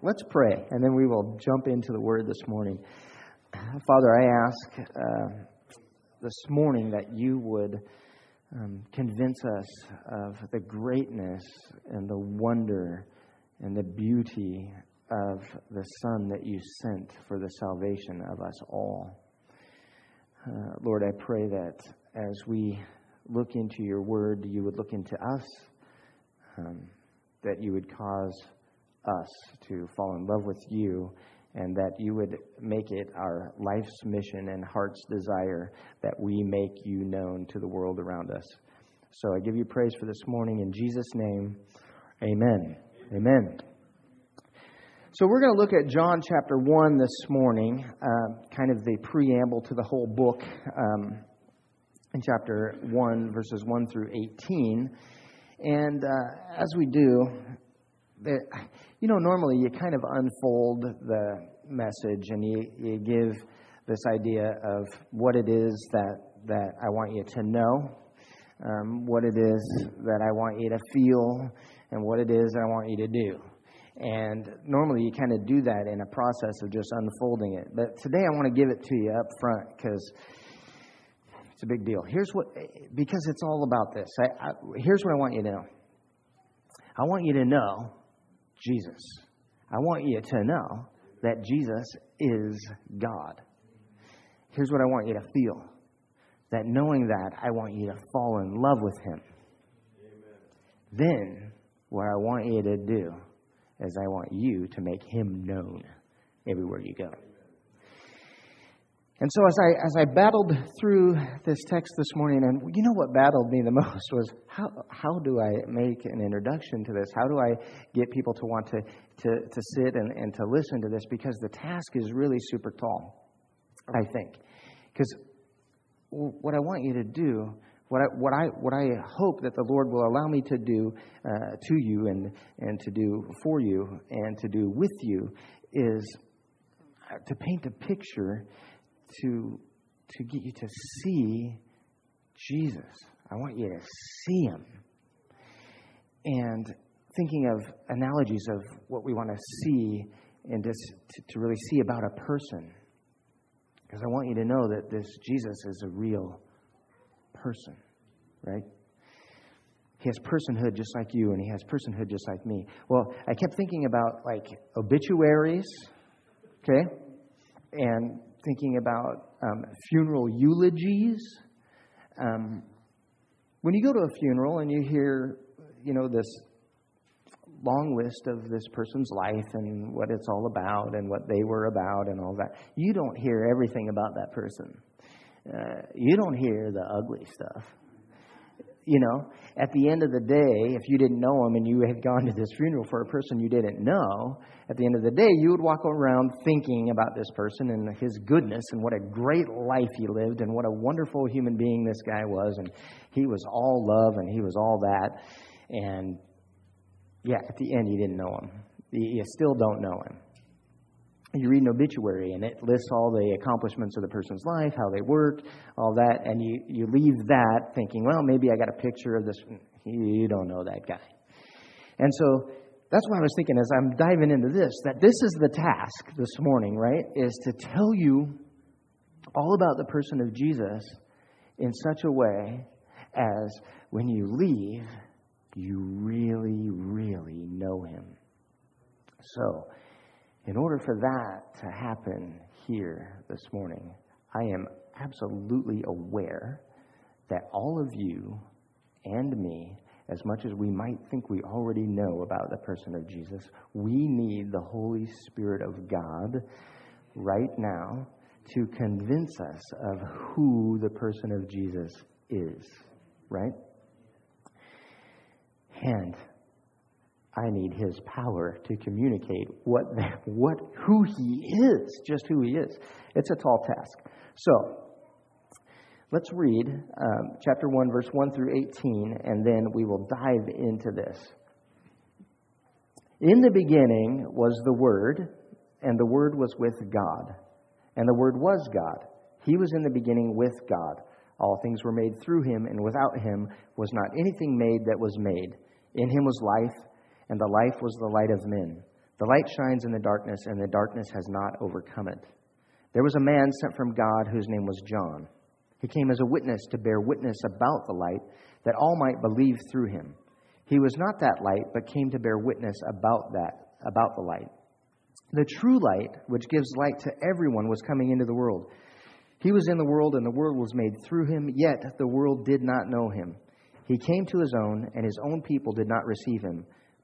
Let's pray, and then we will jump into the word this morning. Father, I ask uh, this morning that you would um, convince us of the greatness and the wonder and the beauty of the Son that you sent for the salvation of us all. Uh, Lord, I pray that as we look into your word, you would look into us, um, that you would cause us to fall in love with you, and that you would make it our life's mission and heart's desire that we make you known to the world around us. So I give you praise for this morning. In Jesus' name, amen. Amen. So we're going to look at John chapter 1 this morning, uh, kind of the preamble to the whole book um, in chapter 1, verses 1 through 18. And uh, as we do, you know, normally you kind of unfold the message and you, you give this idea of what it is that, that I want you to know, um, what it is that I want you to feel, and what it is that I want you to do. And normally you kind of do that in a process of just unfolding it. But today I want to give it to you up front because it's a big deal. Here's what, because it's all about this. I, I, here's what I want you to know. I want you to know Jesus. I want you to know that Jesus is God. Here's what I want you to feel that knowing that, I want you to fall in love with Him. Amen. Then, what I want you to do is I want you to make Him known everywhere you go. And so as I as I battled through this text this morning, and you know what battled me the most was how how do I make an introduction to this? How do I get people to want to to, to sit and, and to listen to this? Because the task is really super tall, I think. Because what I want you to do, what I, what I, what I hope that the Lord will allow me to do uh, to you and, and to do for you and to do with you is to paint a picture to, to get you to see Jesus. I want you to see him. And thinking of analogies of what we want to see and just to, to really see about a person. Because I want you to know that this Jesus is a real person, right? He has personhood just like you, and he has personhood just like me. Well, I kept thinking about like obituaries, okay? And thinking about um, funeral eulogies. Um, when you go to a funeral and you hear, you know, this long list of this person's life and what it's all about and what they were about and all that, you don't hear everything about that person. Uh, you don't hear the ugly stuff you know, at the end of the day, if you didn't know him and you had gone to this funeral for a person you didn't know, at the end of the day, you would walk around thinking about this person and his goodness and what a great life he lived and what a wonderful human being this guy was. And he was all love and he was all that. And yeah, at the end, you didn't know him. You still don't know him you read an obituary and it lists all the accomplishments of the person's life, how they worked, all that, and you, you leave that thinking, well, maybe I got a picture of this. Hmm, you don't know that guy. And so that's what I was thinking as I'm diving into this, that this is the task this morning, right? Is to tell you all about the person of Jesus in such a way as when you leave, you really, really know him. So, in order for that to happen here this morning, I am absolutely aware that all of you and me, as much as we might think we already know about the person of Jesus, we need the Holy Spirit of God right now to convince us of who the person of Jesus is, right? And I need his power to communicate what, what, who he is, just who he is. It's a tall task. So, let's read um, chapter 1, verse 1 through 18, and then we will dive into this. In the beginning was the Word, and the Word was with God, and the Word was God. He was in the beginning with God. All things were made through him, and without him was not anything made that was made. In him was life and the life was the light of men. The light shines in the darkness, and the darkness has not overcome it. There was a man sent from God whose name was John. He came as a witness to bear witness about the light, that all might believe through him. He was not that light, but came to bear witness about that, about the light. The true light, which gives light to everyone, was coming into the world. He was in the world, and the world was made through him, yet the world did not know him. He came to his own, and his own people did not receive him.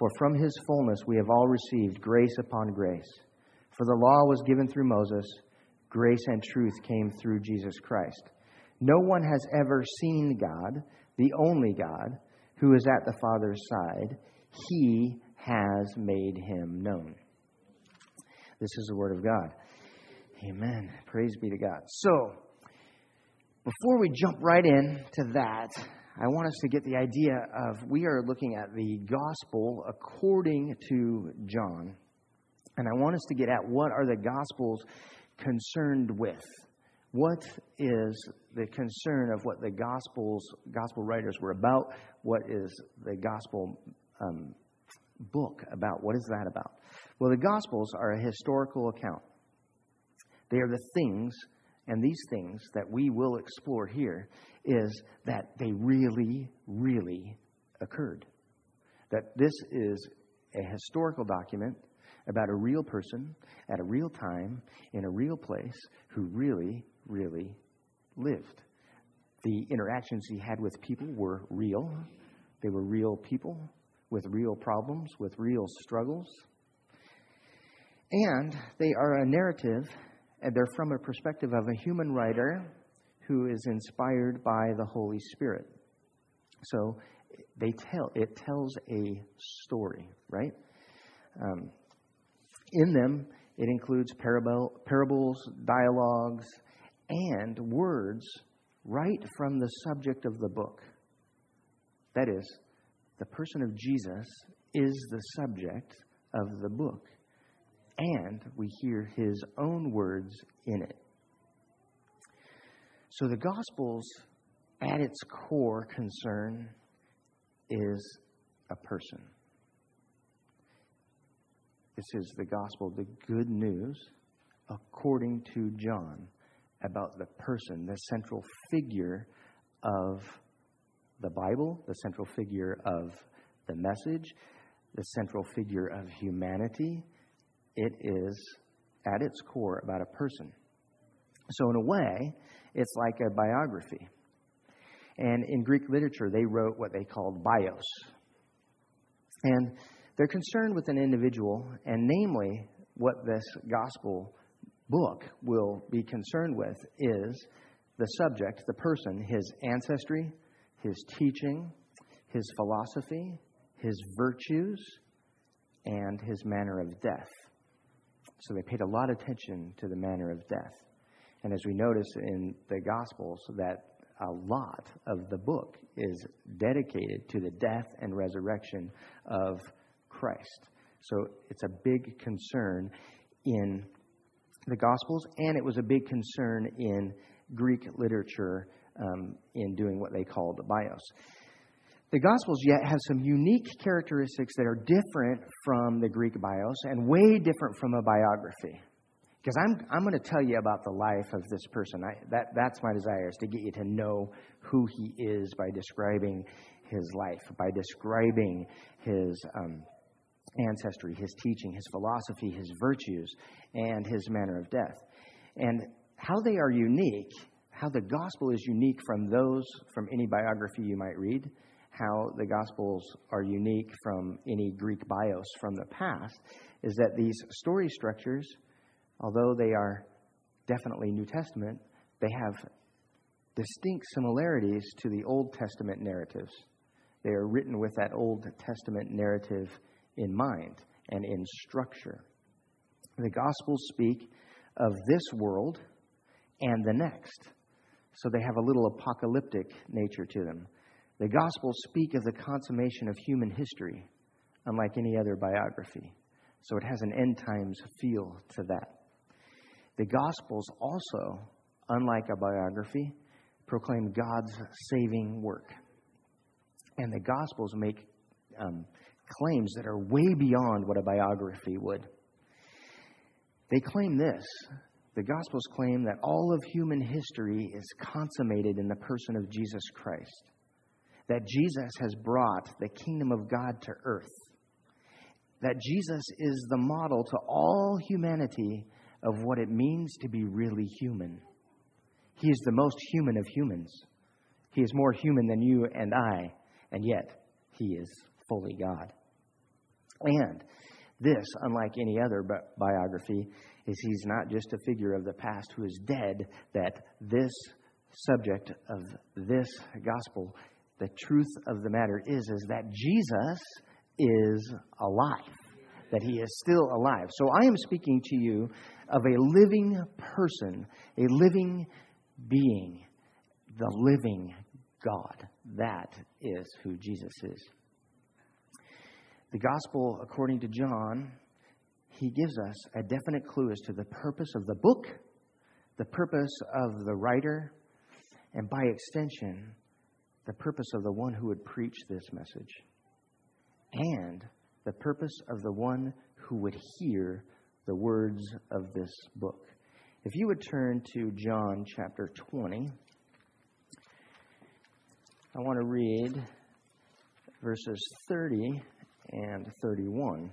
For from his fullness we have all received grace upon grace. For the law was given through Moses, grace and truth came through Jesus Christ. No one has ever seen God, the only God, who is at the Father's side. He has made him known. This is the Word of God. Amen. Praise be to God. So, before we jump right in to that, I want us to get the idea of we are looking at the gospel according to John. And I want us to get at what are the gospels concerned with? What is the concern of what the gospels gospel writers were about? What is the gospel um, book about? What is that about? Well, the gospels are a historical account. They are the things and these things that we will explore here is that they really, really occurred. That this is a historical document about a real person at a real time in a real place who really, really lived. The interactions he had with people were real. They were real people with real problems, with real struggles. And they are a narrative and they're from a perspective of a human writer who is inspired by the Holy Spirit. So they tell it tells a story, right? Um, in them, it includes parable, parables, dialogues, and words right from the subject of the book. That is, the person of Jesus is the subject of the book and we hear his own words in it. So the Gospels, at its core concern, is a person. This is the Gospel, the good news, according to John, about the person, the central figure of the Bible, the central figure of the message, the central figure of humanity, it is, at its core, about a person. So, in a way, it's like a biography. And in Greek literature, they wrote what they called bios. And they're concerned with an individual, and namely, what this gospel book will be concerned with is the subject, the person, his ancestry, his teaching, his philosophy, his virtues, and his manner of death. So they paid a lot of attention to the manner of death. And as we notice in the Gospels, that a lot of the book is dedicated to the death and resurrection of Christ. So it's a big concern in the Gospels, and it was a big concern in Greek literature um, in doing what they called the bios the Gospels yet have some unique characteristics that are different from the Greek bios and way different from a biography. Because I'm, I'm going to tell you about the life of this person. I, that, that's my desire, is to get you to know who he is by describing his life, by describing his um, ancestry, his teaching, his philosophy, his virtues, and his manner of death. And how they are unique, how the gospel is unique from those, from any biography you might read, how the Gospels are unique from any Greek bios from the past is that these story structures, although they are definitely New Testament, they have distinct similarities to the Old Testament narratives. They are written with that Old Testament narrative in mind and in structure. The Gospels speak of this world and the next. So they have a little apocalyptic nature to them. The Gospels speak of the consummation of human history, unlike any other biography. So it has an end times feel to that. The Gospels also, unlike a biography, proclaim God's saving work. And the Gospels make um, claims that are way beyond what a biography would. They claim this the Gospels claim that all of human history is consummated in the person of Jesus Christ, that Jesus has brought the kingdom of God to earth, that Jesus is the model to all humanity of what it means to be really human. He is the most human of humans. He is more human than you and I, and yet he is fully God. And this, unlike any other biography, is he's not just a figure of the past who is dead, that this subject of this gospel, the truth of the matter is, is that Jesus is alive, that he is still alive. So I am speaking to you of a living person, a living being, the living God. That is who Jesus is. The gospel, according to John, he gives us a definite clue as to the purpose of the book, the purpose of the writer, and by extension, the purpose of the one who would preach this message, and the purpose of the one who would hear the words of this book. If you would turn to John chapter 20, I want to read verses 30 and 31.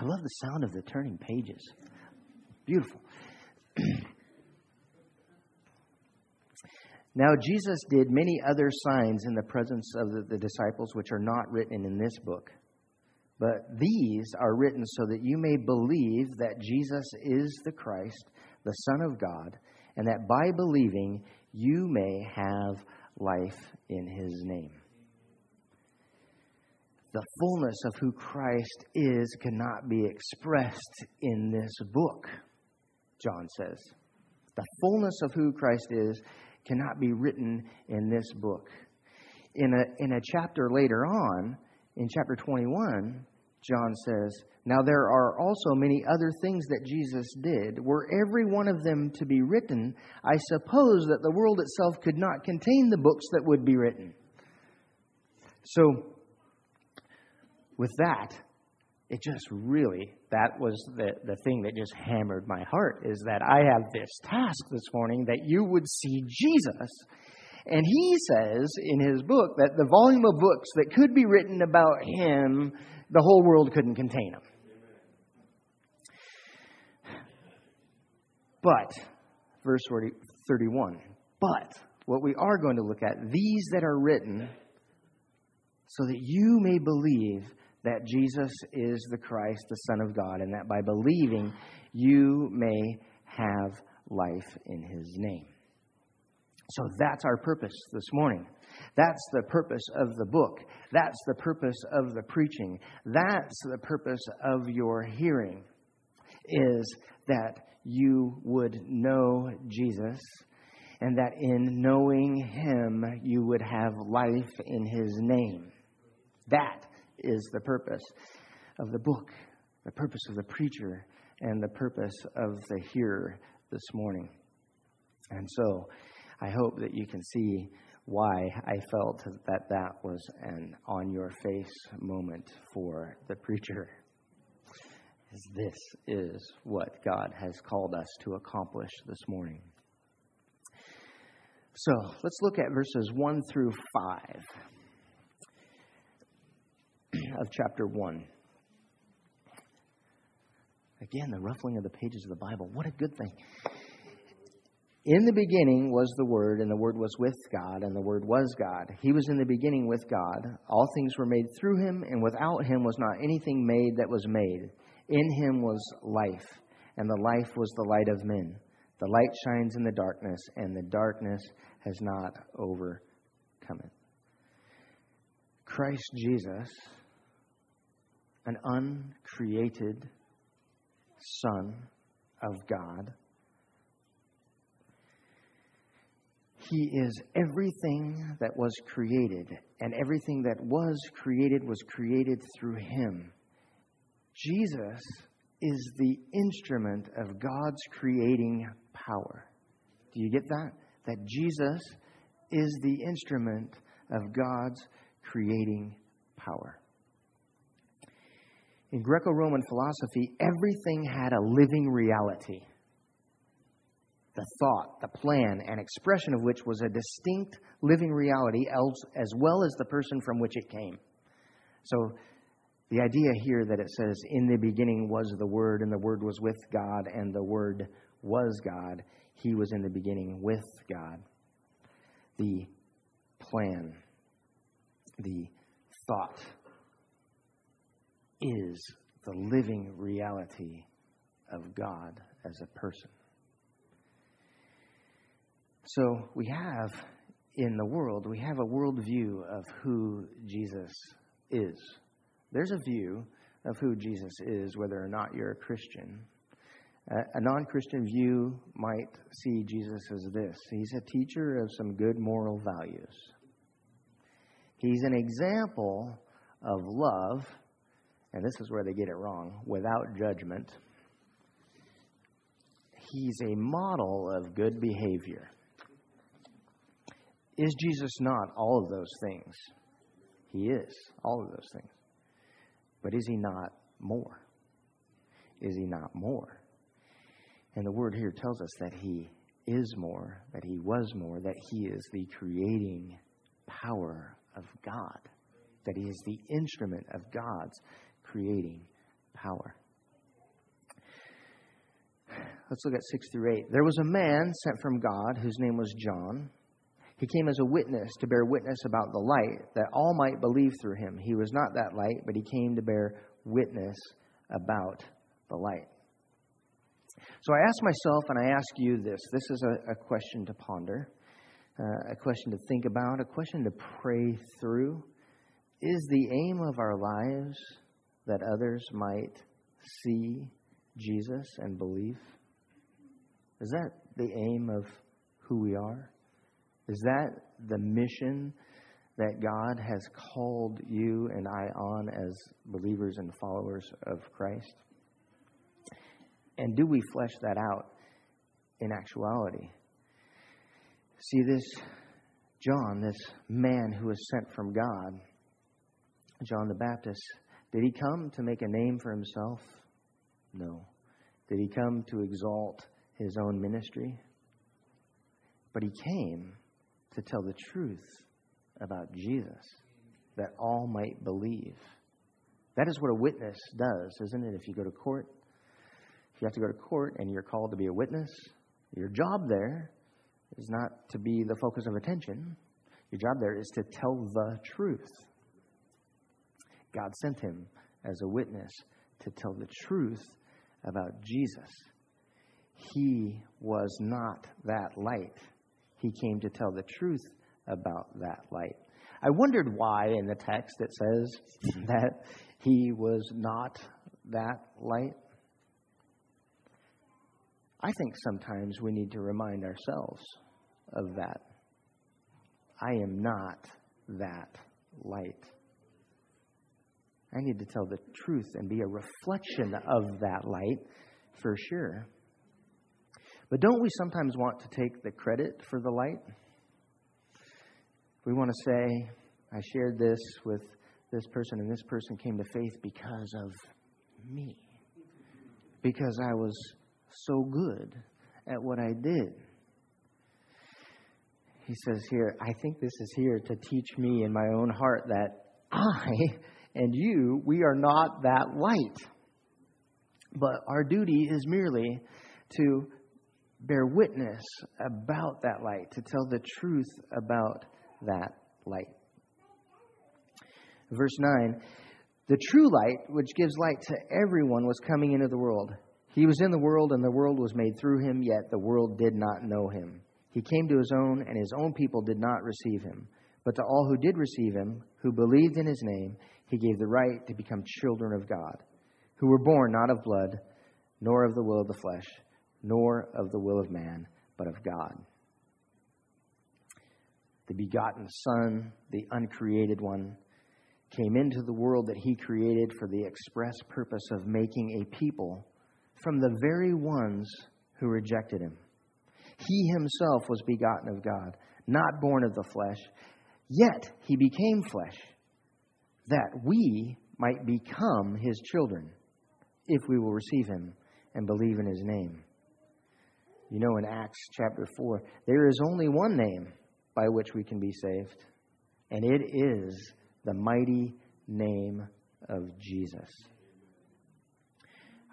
I love the sound of the turning pages. Beautiful. now, Jesus did many other signs in the presence of the, the, disciples, which are not written in this book. But these are written so that you may believe that Jesus is the Christ, the Son of God, and that by believing you may have life in his name. The fullness of who Christ is cannot be expressed in this book, John says. The fullness of who Christ is cannot be written in this book. In a, in a chapter later on, in chapter 21, John says, Now there are also many other things that Jesus did. Were every one of them to be written, I suppose that the world itself could not contain the books that would be written. So, with that, it just really, that was the, the thing that just hammered my heart is that I have this task this morning that you would see Jesus. And he says in his book that the volume of books that could be written about him the whole world couldn't contain them. But, verse 31, but what we are going to look at, these that are written, so that you may believe that Jesus is the Christ, the Son of God, and that by believing you may have life in his name. So that's our purpose this morning. That's the purpose of the book. That's the purpose of the preaching. That's the purpose of your hearing, is that you would know Jesus and that in knowing him you would have life in his name. That is the purpose of the book, the purpose of the preacher, and the purpose of the hearer this morning. And so I hope that you can see why I felt that that was an on your face moment for the preacher. This is what God has called us to accomplish this morning. So let's look at verses 1 through 5 of chapter 1. Again, the ruffling of the pages of the Bible. What a good thing. In the beginning was the Word, and the Word was with God, and the Word was God. He was in the beginning with God. All things were made through him, and without him was not anything made that was made. In him was life, and the life was the light of men. The light shines in the darkness, and the darkness has not overcome it. Christ Jesus, an uncreated Son of God, He is everything that was created, and everything that was created was created through Him. Jesus is the instrument of God's creating power. Do you get that? That Jesus is the instrument of God's creating power. In Greco Roman philosophy, everything had a living reality. The thought, the plan, and expression of which was a distinct living reality, as well as the person from which it came. So, the idea here that it says, In the beginning was the Word, and the Word was with God, and the Word was God. He was in the beginning with God. The plan, the thought, is the living reality of God as a person. So we have in the world, we have a worldview of who Jesus is. There's a view of who Jesus is, whether or not you're a Christian. A non Christian view might see Jesus as this He's a teacher of some good moral values. He's an example of love, and this is where they get it wrong, without judgment. He's a model of good behavior. Is Jesus not all of those things? He is all of those things. But is he not more? Is he not more? And the word here tells us that he is more, that he was more, that he is the creating power of God, that he is the instrument of God's creating power. Let's look at 6 through 8. There was a man sent from God whose name was John. He came as a witness to bear witness about the light, that all might believe through him. He was not that light, but he came to bear witness about the light. So I ask myself, and I ask you this this is a, a question to ponder, uh, a question to think about, a question to pray through. Is the aim of our lives that others might see Jesus and believe? Is that the aim of who we are? Is that the mission that God has called you and I on as believers and followers of Christ? And do we flesh that out in actuality? See, this John, this man who was sent from God, John the Baptist, did he come to make a name for himself? No. Did he come to exalt his own ministry? But he came to tell the truth about Jesus, that all might believe. That is what a witness does, isn't it? If you go to court, if you have to go to court and you're called to be a witness, your job there is not to be the focus of attention. Your job there is to tell the truth. God sent him as a witness to tell the truth about Jesus. He was not that light he came to tell the truth about that light. I wondered why in the text it says that he was not that light. I think sometimes we need to remind ourselves of that. I am not that light. I need to tell the truth and be a reflection of that light for sure. But don't we sometimes want to take the credit for the light? We want to say, I shared this with this person, and this person came to faith because of me. Because I was so good at what I did. He says here, I think this is here to teach me in my own heart that I and you, we are not that light. But our duty is merely to bear witness about that light, to tell the truth about that light. Verse 9 The true light, which gives light to everyone, was coming into the world. He was in the world, and the world was made through him, yet the world did not know him. He came to his own, and his own people did not receive him. But to all who did receive him, who believed in his name, he gave the right to become children of God, who were born not of blood, nor of the will of the flesh, nor of the will of man, but of God. The begotten Son, the uncreated one, came into the world that he created for the express purpose of making a people from the very ones who rejected him. He himself was begotten of God, not born of the flesh, yet he became flesh, that we might become his children if we will receive him and believe in his name. You know, in Acts chapter 4, there is only one name by which we can be saved, and it is the mighty name of Jesus.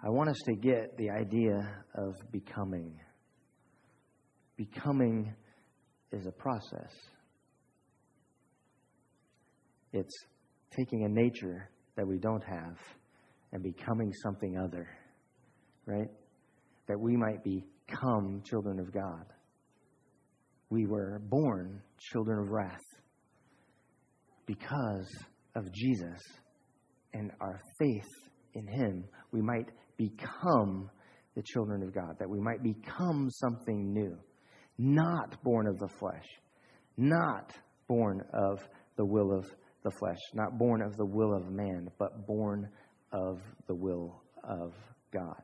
I want us to get the idea of becoming. Becoming is a process. It's taking a nature that we don't have and becoming something other, right? That we might become children of God. We were born children of wrath because of Jesus and our faith in Him. We might become the children of God, that we might become something new, not born of the flesh, not born of the will of the flesh, not born of the will of man, but born of the will of God.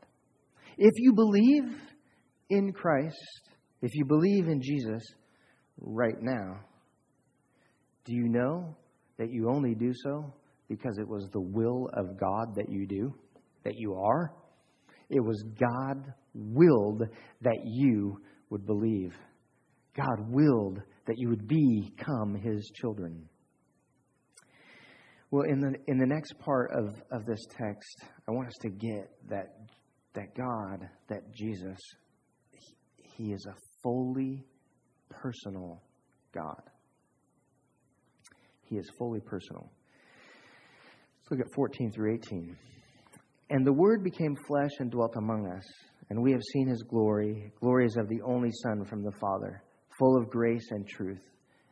If you believe in Christ, if you believe in Jesus right now, do you know that you only do so because it was the will of God that you do, that you are? It was God willed that you would believe. God willed that you would become his children. Well, in the, in the next part of, of this text, I want us to get that, that God, that Jesus, he, he is a fully personal God. He is fully personal. Let's look at 14 through 18. And the Word became flesh and dwelt among us, and we have seen his glory. Glory is of the only Son from the Father, full of grace and truth.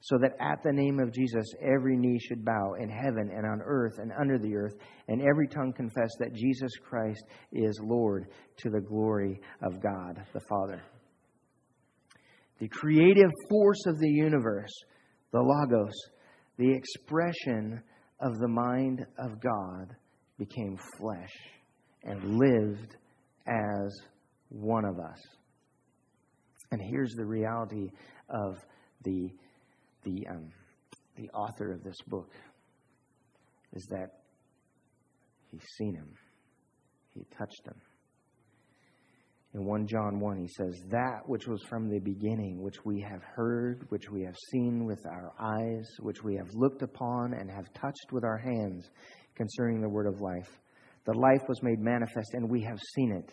so that at the name of Jesus every knee should bow in heaven and on earth and under the earth, and every tongue confess that Jesus Christ is Lord to the glory of God the Father. The creative force of the universe, the Logos, the expression of the mind of God, became flesh and lived as one of us. And here's the reality of the the, um, the author of this book is that he's seen him, he touched him. In 1 John 1, he says, That which was from the beginning, which we have heard, which we have seen with our eyes, which we have looked upon and have touched with our hands concerning the word of life. The life was made manifest, and we have seen it,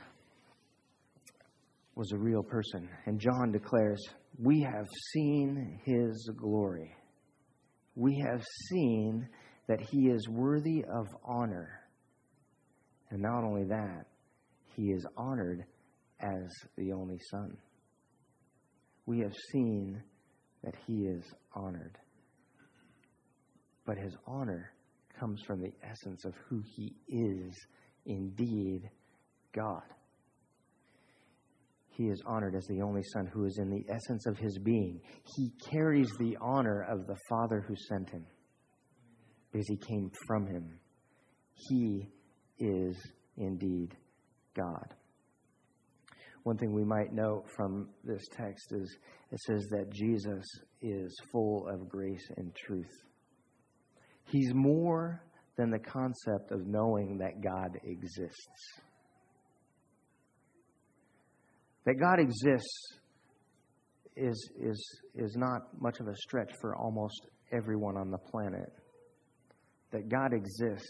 was a real person. And John declares, We have seen his glory. We have seen that he is worthy of honor. And not only that, he is honored as the only Son. we have seen that he is honored. But his honor comes from the essence of who he is indeed God. He is honored as the only Son who is in the essence of his being. He carries the honor of the Father who sent him because he came from him. He is indeed God. One thing we might note from this text is it says that Jesus is full of grace and truth. He's more than the concept of knowing that God exists. That God exists is, is, is not much of a stretch for almost everyone on the planet. That God exists,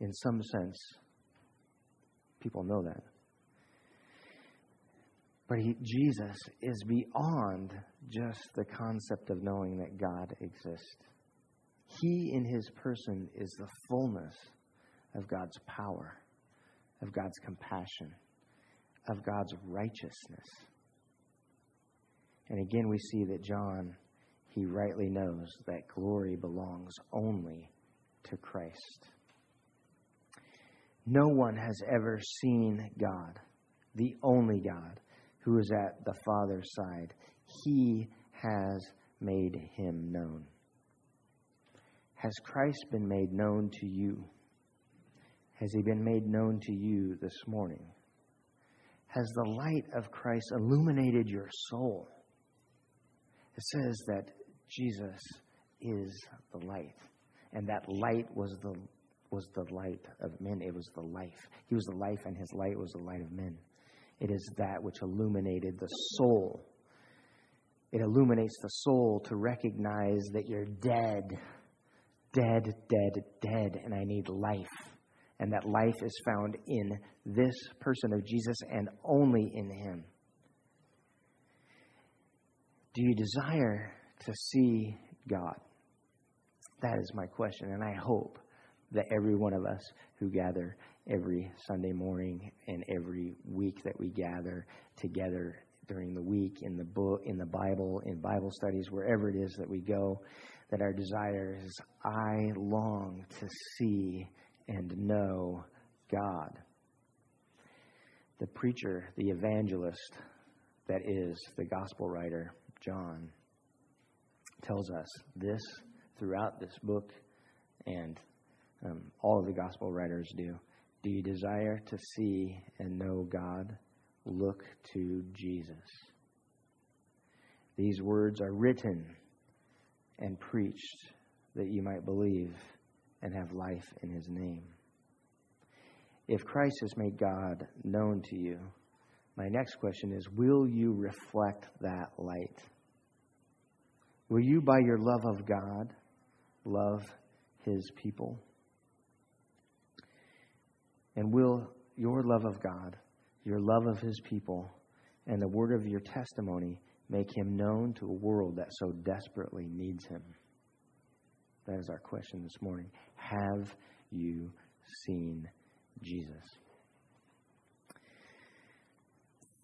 in some sense, people know that. But he, Jesus is beyond just the concept of knowing that God exists. He, in his person, is the fullness of God's power, of God's compassion, of God's righteousness. And again, we see that John, he rightly knows that glory belongs only to Christ. No one has ever seen God, the only God, who is at the Father's side. He has made him known. Has Christ been made known to you? Has he been made known to you this morning? Has the light of Christ illuminated your soul? It says that Jesus is the light, and that light was the was the light of men. It was the life. He was the life, and his light was the light of men. It is that which illuminated the soul. It illuminates the soul to recognize that you're dead, dead, dead, dead, and I need life. And that life is found in this person of Jesus and only in him. Do you desire to see God? That is my question, and I hope that every one of us who gather every Sunday morning and every week that we gather together during the week in the book in the Bible in Bible studies wherever it is that we go that our desire is I long to see and know God the preacher the evangelist that is the gospel writer John tells us this throughout this book and um, all of the gospel writers do do you desire to see and know God? Look to Jesus. These words are written and preached that you might believe and have life in his name. If Christ has made God known to you, my next question is Will you reflect that light? Will you, by your love of God, love his people? And will your love of God, your love of His people, and the word of your testimony make Him known to a world that so desperately needs Him? That is our question this morning. Have you seen Jesus?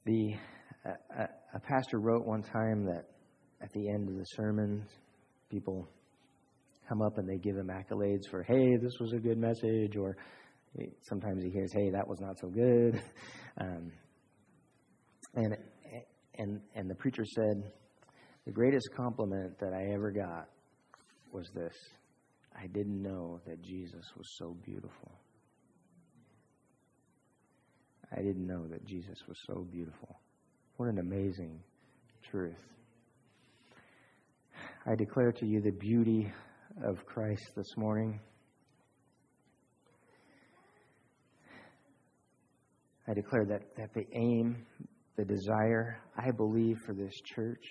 The a, a pastor wrote one time that at the end of the sermon, people come up and they give him accolades for, hey, this was a good message, or Sometimes he hears, "Hey, that was not so good," um, and and and the preacher said, "The greatest compliment that I ever got was this: I didn't know that Jesus was so beautiful. I didn't know that Jesus was so beautiful. What an amazing truth!" I declare to you the beauty of Christ this morning. I declare that, that the aim, the desire, I believe for this church,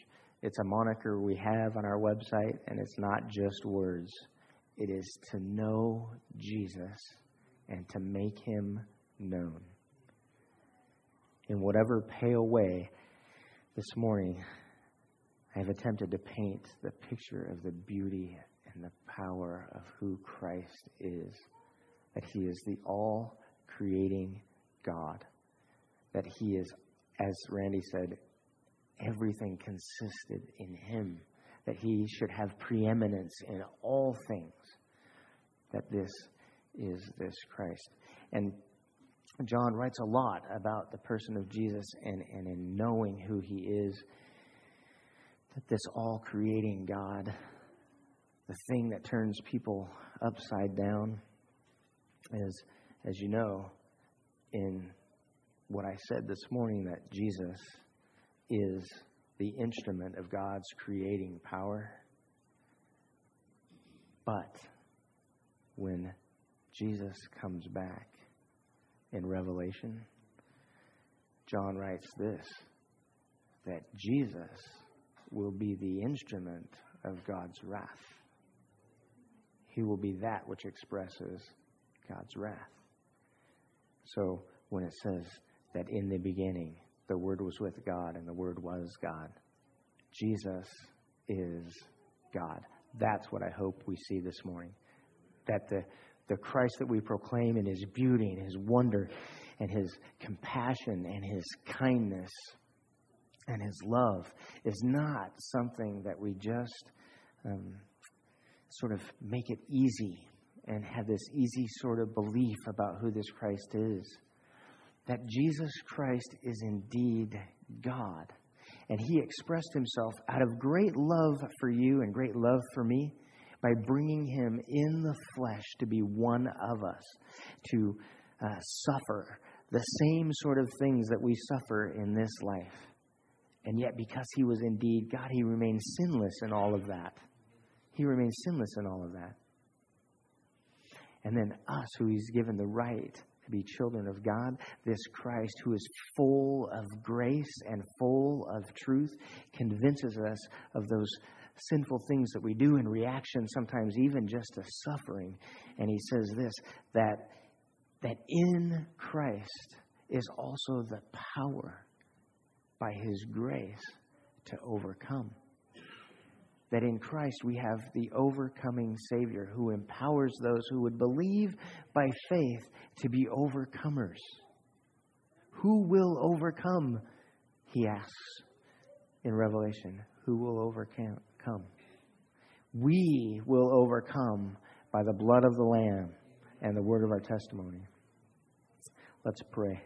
it's a moniker we have on our website, and it's not just words. It is to know Jesus and to make him known. In whatever pale way, this morning, I have attempted to paint the picture of the beauty and the power of who Christ is. That he is the all creating God. That He is, as Randy said, everything consisted in him, that he should have preeminence in all things, that this is this Christ. And John writes a lot about the person of Jesus and, and in knowing who he is, that this all creating God, the thing that turns people upside down, is, as you know, in what I said this morning, that Jesus is the instrument of God's creating power. But when Jesus comes back in Revelation, John writes this that Jesus will be the instrument of God's wrath. He will be that which expresses God's wrath. So when it says that in the beginning the Word was with God and the Word was God, Jesus is God. That's what I hope we see this morning. That the, the Christ that we proclaim in his beauty and his wonder and his compassion and his kindness and his love is not something that we just um, sort of make it easy and have this easy sort of belief about who this Christ is. That Jesus Christ is indeed God. And he expressed himself out of great love for you and great love for me by bringing him in the flesh to be one of us, to uh, suffer the same sort of things that we suffer in this life. And yet, because he was indeed God, he remained sinless in all of that. He remains sinless in all of that. And then us, who He's given the right to be children of God, this Christ who is full of grace and full of truth, convinces us of those sinful things that we do in reaction, sometimes even just to suffering. And He says this that, that in Christ is also the power by His grace to overcome that in Christ we have the overcoming Savior who empowers those who would believe by faith to be overcomers. Who will overcome? He asks in Revelation. Who will overcome? We will overcome by the blood of the Lamb and the word of our testimony. Let's pray.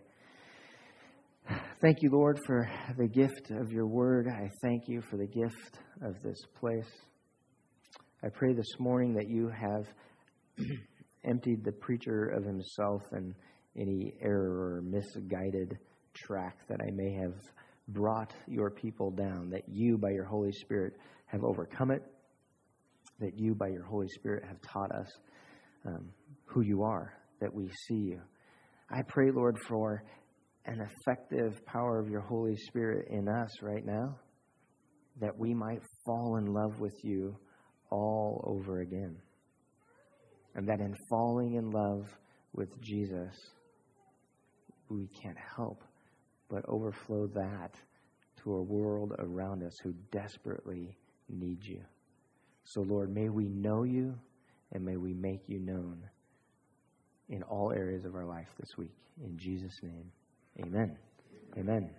Thank you, Lord, for the gift of your word. I thank you for the gift of this place. I pray this morning that you have emptied the preacher of himself and any error or misguided track that I may have brought your people down, that you, by your Holy Spirit, have overcome it, that you, by your Holy Spirit, have taught us um, who you are, that we see you. I pray, Lord, for an effective power of your Holy Spirit in us right now, that we might fall in love with you all over again. And that in falling in love with Jesus, we can't help but overflow that to a world around us who desperately need you. So, Lord, may we know you and may we make you known in all areas of our life this week. In Jesus' name. Amen. Amen.